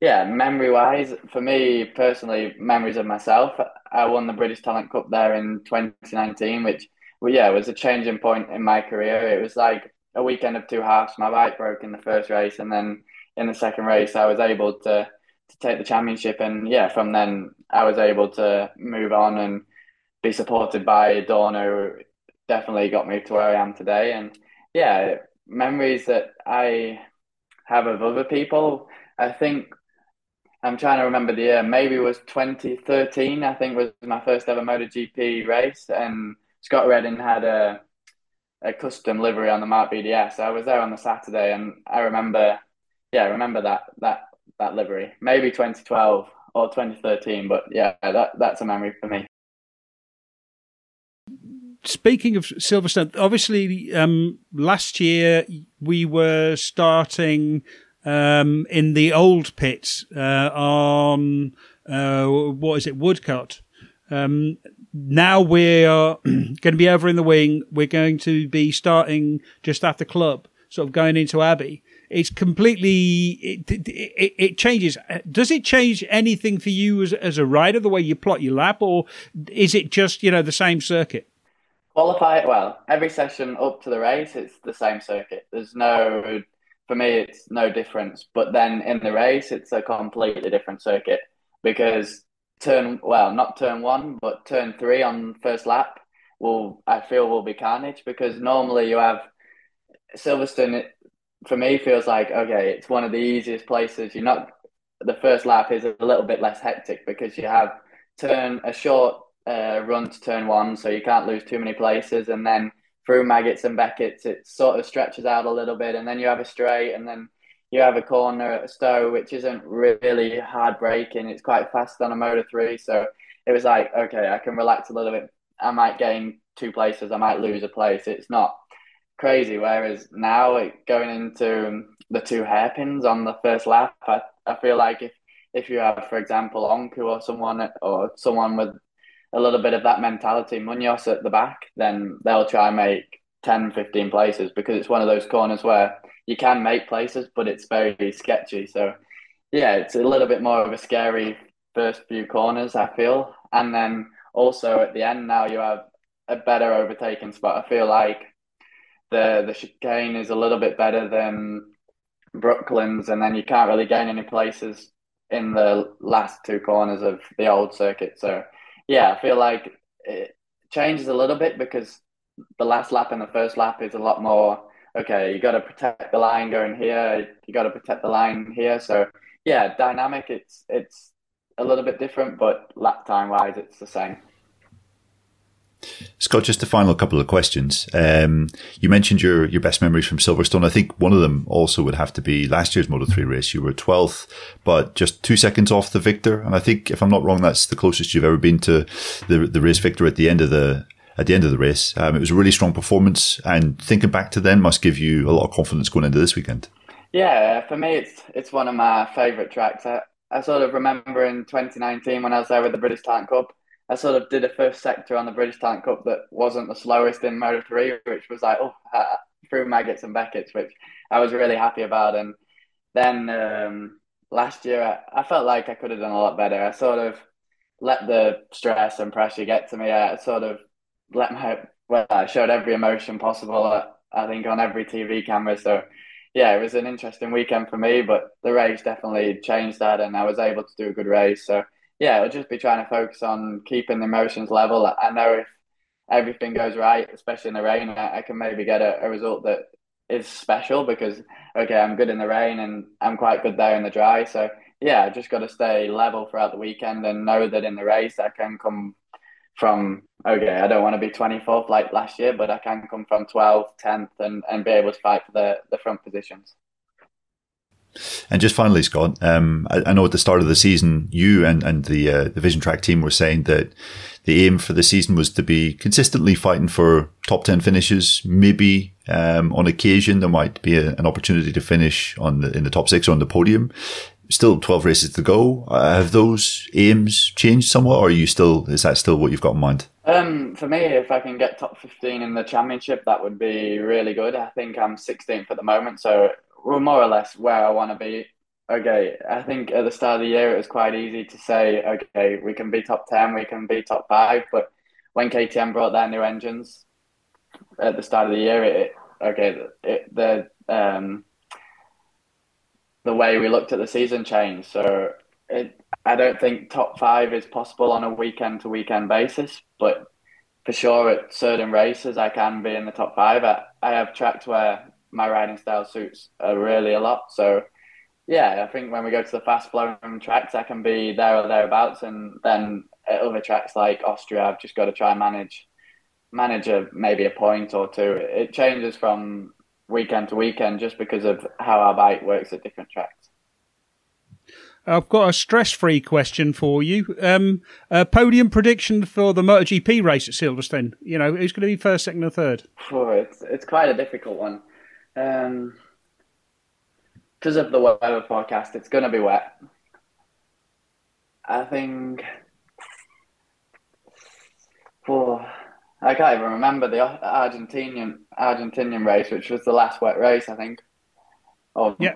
yeah, memory wise, for me personally, memories of myself. I won the British Talent Cup there in 2019, which well, yeah, was a changing point in my career. It was like a weekend of two halves. My bike broke in the first race, and then in the second race, I was able to to take the championship. And yeah, from then I was able to move on and be supported by Dorna, who definitely got me to where I am today. And yeah, memories that I have of other people, I think I'm trying to remember the year. Maybe it was 2013. I think was my first ever MotoGP race, and Scott Redding had a a custom livery on the Marc VDS. I was there on the Saturday, and I remember, yeah, I remember that that that livery. Maybe 2012 or 2013, but yeah, that that's a memory for me. Speaking of Silverstone, obviously, um, last year we were starting um, in the old pits uh, on uh, what is it, Woodcote. Um, now we're going to be over in the wing. We're going to be starting just after club, sort of going into Abbey. It's completely it, it, it changes. Does it change anything for you as as a rider, the way you plot your lap, or is it just you know the same circuit? Qualify well every session up to the race. It's the same circuit. There's no for me, it's no difference. But then in the race, it's a completely different circuit because turn well, not turn one, but turn three on first lap will I feel will be carnage because normally you have Silverstone. For me, feels like okay, it's one of the easiest places. You're not the first lap is a little bit less hectic because you have turn a short uh, run to turn one, so you can't lose too many places, and then through Maggots and Becketts, it sort of stretches out a little bit, and then you have a straight, and then you have a corner at Stowe, which isn't really hard braking. It's quite fast on a Moto 3. So it was like, okay, I can relax a little bit. I might gain two places, I might lose a place. It's not crazy. Whereas now, it, going into the two hairpins on the first lap, I, I feel like if, if you have, for example, Öncü or someone or someone with a little bit of that mentality, Munoz at the back, then they'll try and make 10, 15 places because it's one of those corners where you can make places, but it's very sketchy. So, yeah, it's a little bit more of a scary first few corners, I feel. And then also at the end, now you have a better overtaking spot. I feel like the the chicane is a little bit better than Brooklands, and then you can't really gain any places in the last two corners of the old circuit. So, yeah, I feel like it changes a little bit because the last lap and the first lap is a lot more okay you got to protect the line going here you got to protect the line here so yeah dynamic it's it's a little bit different but lap time wise it's the same Scott, just a final couple of questions. Um, you mentioned your, your best memories from Silverstone. I think one of them also would have to be last year's Moto 3 race. You were 12th, but just two seconds off the victor. And I think, if I'm not wrong, that's the closest you've ever been to the, the race victor at the end of the, at the end of the race. Um, it was a really strong performance, and thinking back to then must give you a lot of confidence going into this weekend. Yeah, for me, it's it's one of my favourite tracks. I, I sort of remember in 2019 when I was there with the British Talent Cup, I sort of did a first sector on the British Talent Cup that wasn't the slowest in Moto 3, which was like, oh, uh, through Maggots and Becketts, which I was really happy about. And then um, last year, I, I, felt like I could have done a lot better. I sort of let the stress and pressure get to me. I sort of let my well, I showed every emotion possible. Uh, I think on every TV camera. So yeah, it was an interesting weekend for me. But the race definitely changed that, and I was able to do a good race. So yeah, I'll just be trying to focus on keeping the emotions level. I know if everything goes right, especially in the rain, I, can maybe get a, a result that is special because okay, I'm good in the rain and I'm quite good there in the dry. So yeah, I just got to stay level throughout the weekend and know that in the race I can come from okay, I don't want to be 24th like last year, but I can come from 12th, 10th, and, and be able to fight for the, the front positions. And just finally, Scott, um, I, I, know at the start of the season, you and, and the uh, the Vision Track team were saying that the aim for the season was to be consistently fighting for top ten finishes. Maybe um, on occasion there might be a, an opportunity to finish on the, in the top six or on the podium still 12 races to go. Uh, have those aims changed somewhat, or are you still, is that still what you've got in mind? Um, for me, if I can get top 15 in the championship, that would be really good. I think I'm 16th at the moment, so we're more or less where I want to be. Okay, I think at the start of the year it was quite easy to say, okay, we can be top 10, we can be top five, but when KTM brought their new engines at the start of the year, it, okay, it, the um, the way we looked at the season changed. So it, I don't think top five is possible on a weekend to weekend basis, but for sure at certain races I can be in the top five. I, I have tracks where my riding style suits are really a lot. So yeah, I think when we go to the fast flowing tracks, I can be there or thereabouts, and then at other tracks like Austria, I've just got to try and manage manage a maybe a point or two. It changes from weekend to weekend just because of how our bike works at different tracks. I've got a stress-free question for you. Um, a podium prediction for the MotoGP race at Silverstone. You know, who's going to be first, second, or third? Oh, it's it's quite a difficult one. Um, because of the weather forecast, it's going to be wet. I think. Oh, I can't even remember the Argentinian Argentinian race, which was the last wet race, I think. Oh, yeah.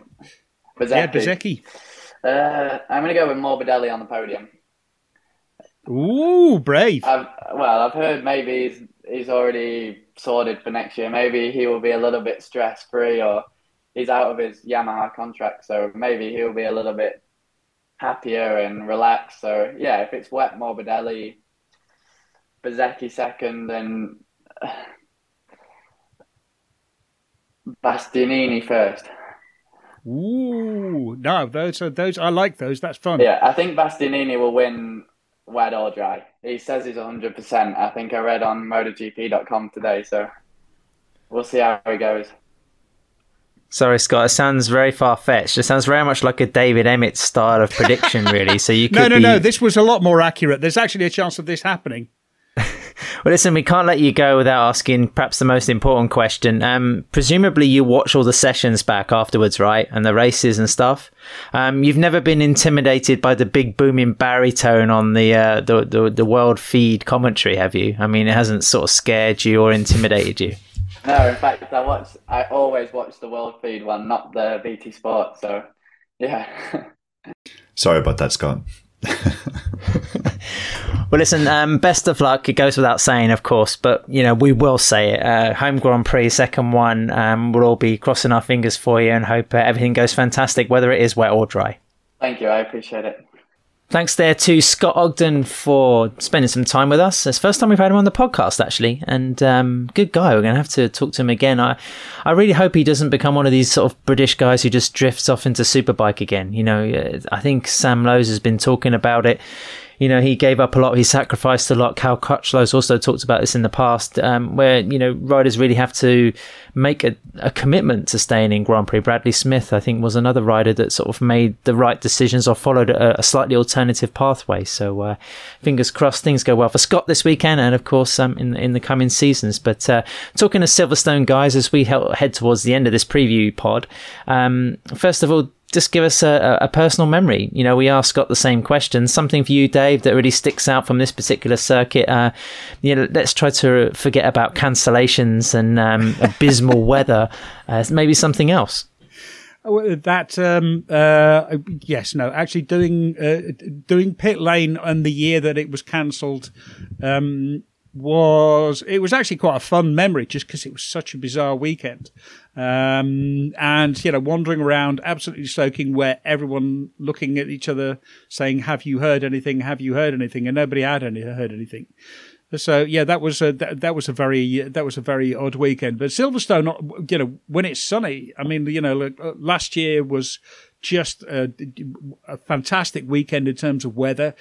Bezzecchi. Yeah, Bezzecchi. Uh, I'm going to go with Morbidelli on the podium. Ooh, brave. I've, well, I've heard maybe he's, he's already sorted for next year. Maybe he will be a little bit stress free, or he's out of his Yamaha contract, so maybe he'll be a little bit happier and relaxed. So yeah, if it's wet Morbidelli, Bezzecchi second, and Bastianini first. Ooh, no, those are those. I like those. That's fun. Yeah, I think Bastianini will win wet or dry. He says he's 100%. I think I read on MotoGP.com today, so we'll see how he goes. Sorry, Scott. It sounds very far fetched. It sounds very much like a David Emmett style of prediction, really. So you could no, no, be... no. This was a lot more accurate. There's actually a chance of this happening. Well, listen, we can't let you go without asking perhaps the most important question. Um, presumably, you watch all the sessions back afterwards, right? And the races and stuff. Um, you've never been intimidated by the big booming baritone on the, uh, the, the the world feed commentary, have you? I mean, it hasn't sort of scared you or intimidated you. No, in fact, I watch. I always watch the world feed one, not the BT Sport. So, yeah. Sorry about that, Scott. well, listen. Um, best of luck. It goes without saying, of course, but you know we will say it. Uh, home Grand Prix, second one. Um, we'll all be crossing our fingers for you and hope uh, everything goes fantastic, whether it is wet or dry. Thank you. I appreciate it. Thanks there to Scott Ogden for spending some time with us. It's the first time we've had him on the podcast, actually, and um, good guy. We're going to have to talk to him again. I, I really hope he doesn't become one of these sort of British guys who just drifts off into superbike again. You know, I think Sam Lowes has been talking about it you know, he gave up a lot, he sacrificed a lot. Cal Crutchlow's also talked about this in the past, um, where, you know, riders really have to make a, a, commitment to staying in Grand Prix. Bradley Smith, I think, was another rider that sort of made the right decisions or followed a, a slightly alternative pathway. So, uh, fingers crossed things go well for Scott this weekend and, of course, um, in, in the coming seasons. But uh, talking to Silverstone guys as we head towards the end of this preview pod, um, first of all, just give us a, a, personal memory. You know, we asked Scott the same question. Something for you, Dave, that really sticks out from this particular circuit. Uh, you know, let's try to forget about cancellations and um, abysmal weather. Uh, maybe something else. Oh, that um, uh, yes, no, actually doing uh, doing pit lane and the year that it was cancelled um, was it was actually quite a fun memory just because it was such a bizarre weekend. Um, and you know wandering around absolutely soaking wet everyone looking at each other saying have you heard anything? Have you heard anything? And nobody had any, heard anything. So yeah that was a that, that was a very that was a very odd weekend. But silverstone you know when it's sunny i mean you know uh, last year was just a, a fantastic weekend in terms of weather.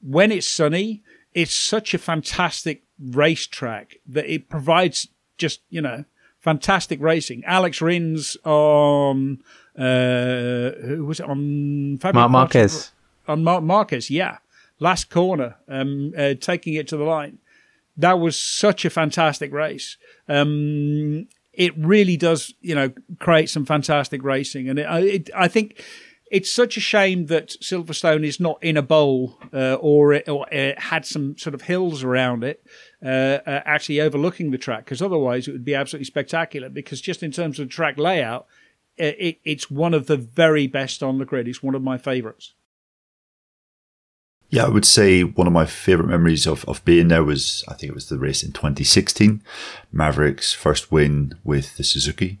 When it's sunny it's such a fantastic racetrack that it provides just, you know, fantastic racing. Alex Rins on, uh, who was it on Fabio Marc Marquez? On Marc Marquez, yeah. Last corner, um, uh, taking it to the line. That was such a fantastic race. Um, it really does, you know, create some fantastic racing. And it, it, I think it's such a shame that Silverstone is not in a bowl uh, or, it, or it had some sort of hills around it, uh, uh, actually overlooking the track, because otherwise it would be absolutely spectacular. Because just in terms of track layout, uh, it, it's one of the very best on the grid. It's one of my favourites. Yeah, I would say one of my favorite memories of, of being there was, I think it was the race in 2016, Maverick's first win with the Suzuki.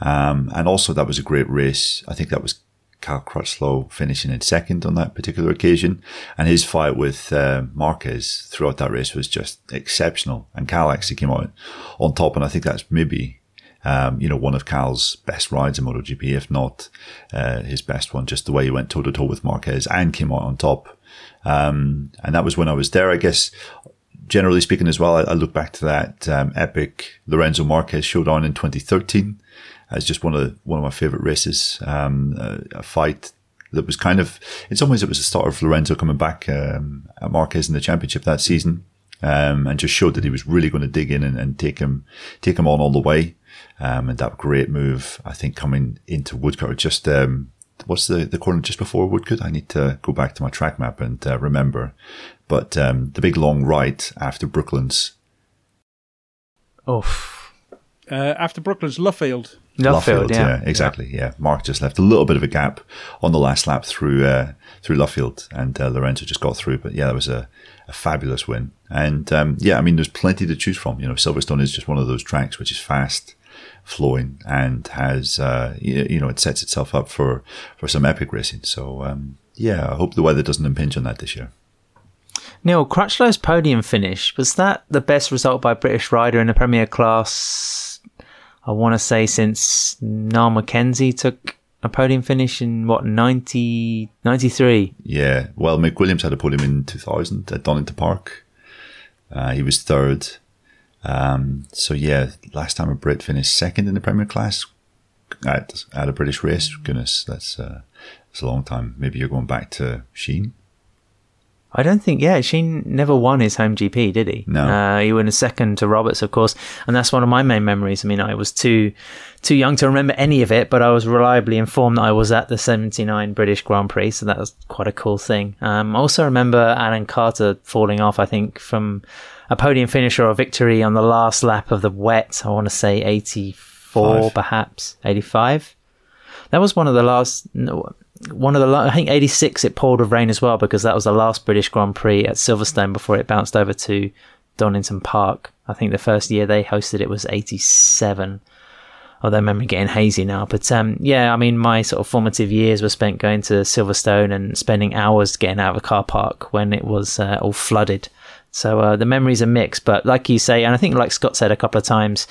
Um, and also that was a great race. I think that was Cal Crutchlow finishing in second on that particular occasion. And his fight with uh, Marquez throughout that race was just exceptional. And Cal actually came out on top. And I think that's maybe, um, you know, one of Cal's best rides in MotoGP, if not uh, his best one, just the way he went toe to toe with Marquez and came out on top. Um, and that was when I was there. I guess generally speaking as well, I, I look back to that um, epic Lorenzo Marquez showdown in 2013 as just one of the, one of my favorite races. Um, a, a, fight that was kind of, in some ways, it was the start of Lorenzo coming back um, at Marquez in the championship that season, um, and just showed that he was really going to dig in and, and take him take him on all the way. Um, and that great move, I think, coming into Woodcote, just um, what's the, the corner just before Woodcote? I need to go back to my track map and uh, remember. But um, the big long right after Brooklands. Oh. Uh, after Brooklands, Luffield. Luffield, yeah. yeah. exactly. Yeah. yeah. Marc just left a little bit of a gap on the last lap through uh, through Luffield, and uh, Lorenzo just got through. But yeah, that was a, a fabulous win. And um, yeah, I mean, there's plenty to choose from. You know, Silverstone is just one of those tracks which is fast, flowing, and has uh, you know it sets itself up for for some epic racing. So um, yeah, I hope the weather doesn't impinge on that this year. Neil, Crutchlow's podium finish was that the best result by a British rider in the Premier class I want to say since Niall Mackenzie took a podium finish in what 90, 93? Yeah, well, McWilliams had a podium in 2000 at Donington Park. Uh, he was third. Um, so yeah, last time a Brit finished second in the Premier class at, at a British race. Goodness, that's uh, that's a long time. Maybe you're going back to Sheene. I don't think, yeah, Sheene never won his home GP, did he? No. Uh, he won a second to Roberts, of course, and that's one of my main memories. I mean, I was too too young to remember any of it, but I was reliably informed that I was at the 79 British Grand Prix, so that was quite a cool thing. Um, I also remember Alan Carter falling off, I think, from a podium finish or a victory on the last lap of the wet, I want to say 84, Five. perhaps, 85. That was one of the last. One of the I think 86 it poured with rain as well because that was the last British Grand Prix at Silverstone before it bounced over to Donington Park. I think the first year they hosted it was 87. Although memory getting hazy now, but um, yeah, I mean, my sort of formative years were spent going to Silverstone and spending hours getting out of a car park when it was uh, all flooded. So uh, the memories are mixed, but like you say, and I think like Scott said a couple of times,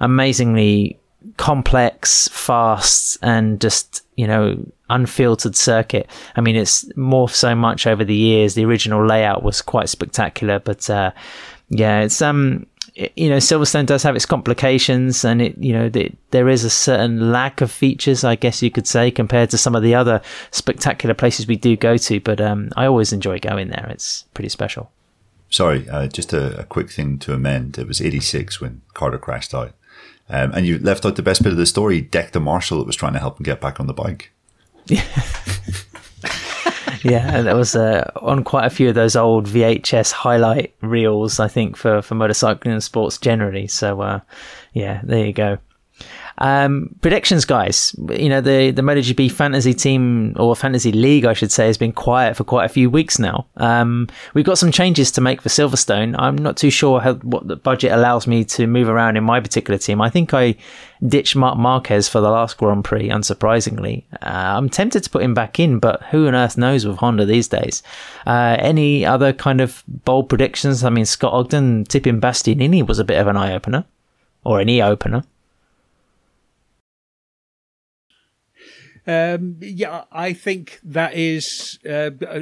amazingly complex, fast, and just you know unfiltered circuit. I mean, it's morphed so much over the years. The original layout was quite spectacular, but uh, yeah, it's um. you know, Silverstone does have its complications, and it, you know, the, there is a certain lack of features, I guess you could say, compared to some of the other spectacular places we do go to. But um, I always enjoy going there; it's pretty special. Sorry, uh, just a, a, quick thing to amend. It was '86 when Carter crashed out. Um, and you left out the best bit of the story. Decked the marshal that was trying to help him get back on the bike. Yeah. yeah, and that was uh, on quite a few of those old VHS highlight reels, I think, for, for motorcycling and sports generally. So, uh, yeah, there you go. Um, predictions, guys. You know, the, the MotoGP fantasy team, or fantasy league, I should say, has been quiet for quite a few weeks now. Um, we've got some changes to make for Silverstone. I'm not too sure how, what the budget allows me to move around in my particular team. I think I ditched Marc Marquez for the last Grand Prix, unsurprisingly. Uh, I'm tempted to put him back in, but who on earth knows with Honda these days? Uh, any other kind of bold predictions? I mean, Scott Ogden tipping Bastianini was a bit of an eye opener, or an e opener. Um, yeah, I think that is uh, uh,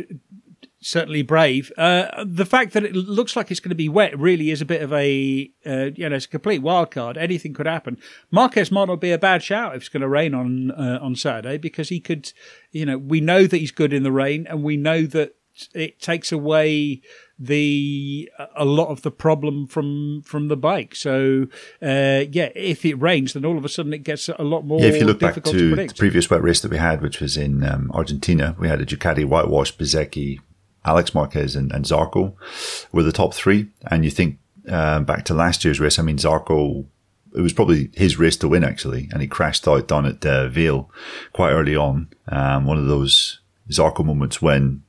certainly brave. Uh, the fact that it looks like it's going to be wet really is a bit of a, uh, you know, it's a complete wild card. Anything could happen. Marquez might not be a bad shout if it's going to rain on uh, on Saturday because he could, you know, we know that he's good in the rain and we know that it takes away the a lot of the problem from from the bike. So uh, yeah, if it rains, then all of a sudden it gets a lot more. Yeah, if you look back to, to the previous wet race that we had, which was in um, Argentina, we had a Ducati whitewash, Bezzecchi, Alex Marquez, and, and Zarco were the top three. And you think uh, back to last year's race, I mean Zarco. It was probably his race to win actually, and he crashed out down at uh, Vale quite early on. Um, one of those Zarco moments when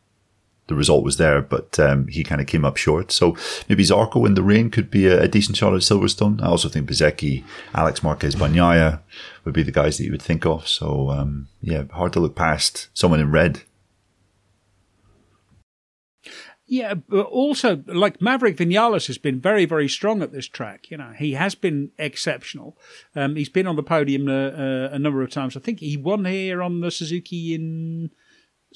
the result was there, but um, he kind of came up short. So maybe Zarco in the rain could be a, a decent shot at Silverstone. I also think Bezzecchi, Alex Marquez Bagnaia would be the guys that you would think of. So um, yeah, hard to look past someone in red. Yeah, but also like Maverick Vinales has been very, very strong at this track. You know, he has been exceptional. Um, he's been on the podium a, uh, a number of times. I think he won here on the Suzuki in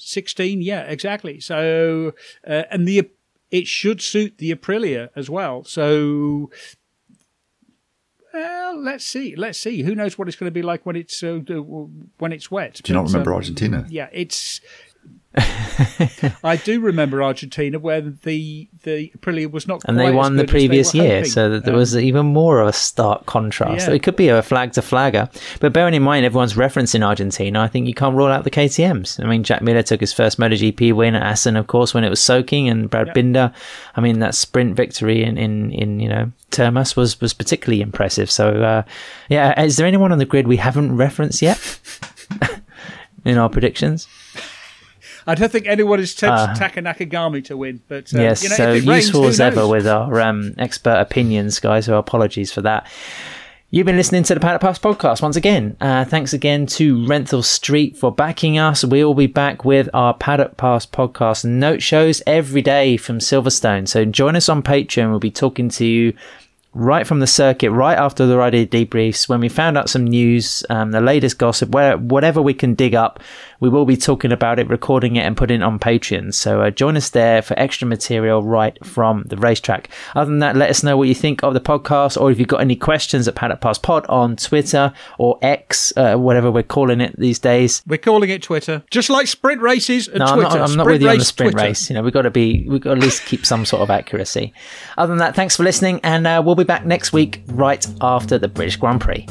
16 yeah exactly so uh, and the it should suit the aprilia as well so well, let's see. Let's see. Who knows what it's going to be like when it's uh, when it's wet? Do you but, not remember um, Argentina? Yeah, it's I do remember Argentina where the the Aprilia was not, and they won the previous year, hoping. so that there um, was even more of a stark contrast. Yeah. So it could be a flag to flagger, but bearing in mind everyone's referencing Argentina, I think you can't rule out the KTM's. I mean, Jack Miller took his first MotoGP win at Assen, of course, when it was soaking, and Brad Binder. I mean, that sprint victory in in, in you know Termas was was particularly impressive. So uh, yeah, is there anyone on the grid we haven't referenced yet in our predictions? I don't think anyone has tipped uh, Taka Nakagami to win. But uh, yes, you know, so useful rains, as ever with our um, expert opinions, guys. So apologies for that. You've been listening to the Paddock Pass podcast once again. Uh, thanks again to Renthal Street for backing us. We will be back with our Paddock Pass podcast note shows every day from Silverstone. So join us on Patreon. We'll be talking to you right from the circuit, right after the rider debriefs, when we found out some news, um, the latest gossip, where whatever we can dig up, we will be talking about it, recording it, and putting it on Patreon. So uh, join us there for extra material right from the racetrack. Other than that, let us know what you think of the podcast, or if you've got any questions at Paddock Pass Pod on Twitter or X, uh, whatever we're calling it these days. We're calling it Twitter, just like sprint races and no, Twitter. I'm not, I'm not with you on the sprint Twitter. race. You know, we've got to be, we've got to at least keep some sort of accuracy. Other than that, thanks for listening, and uh, we'll be back next week right after the British Grand Prix.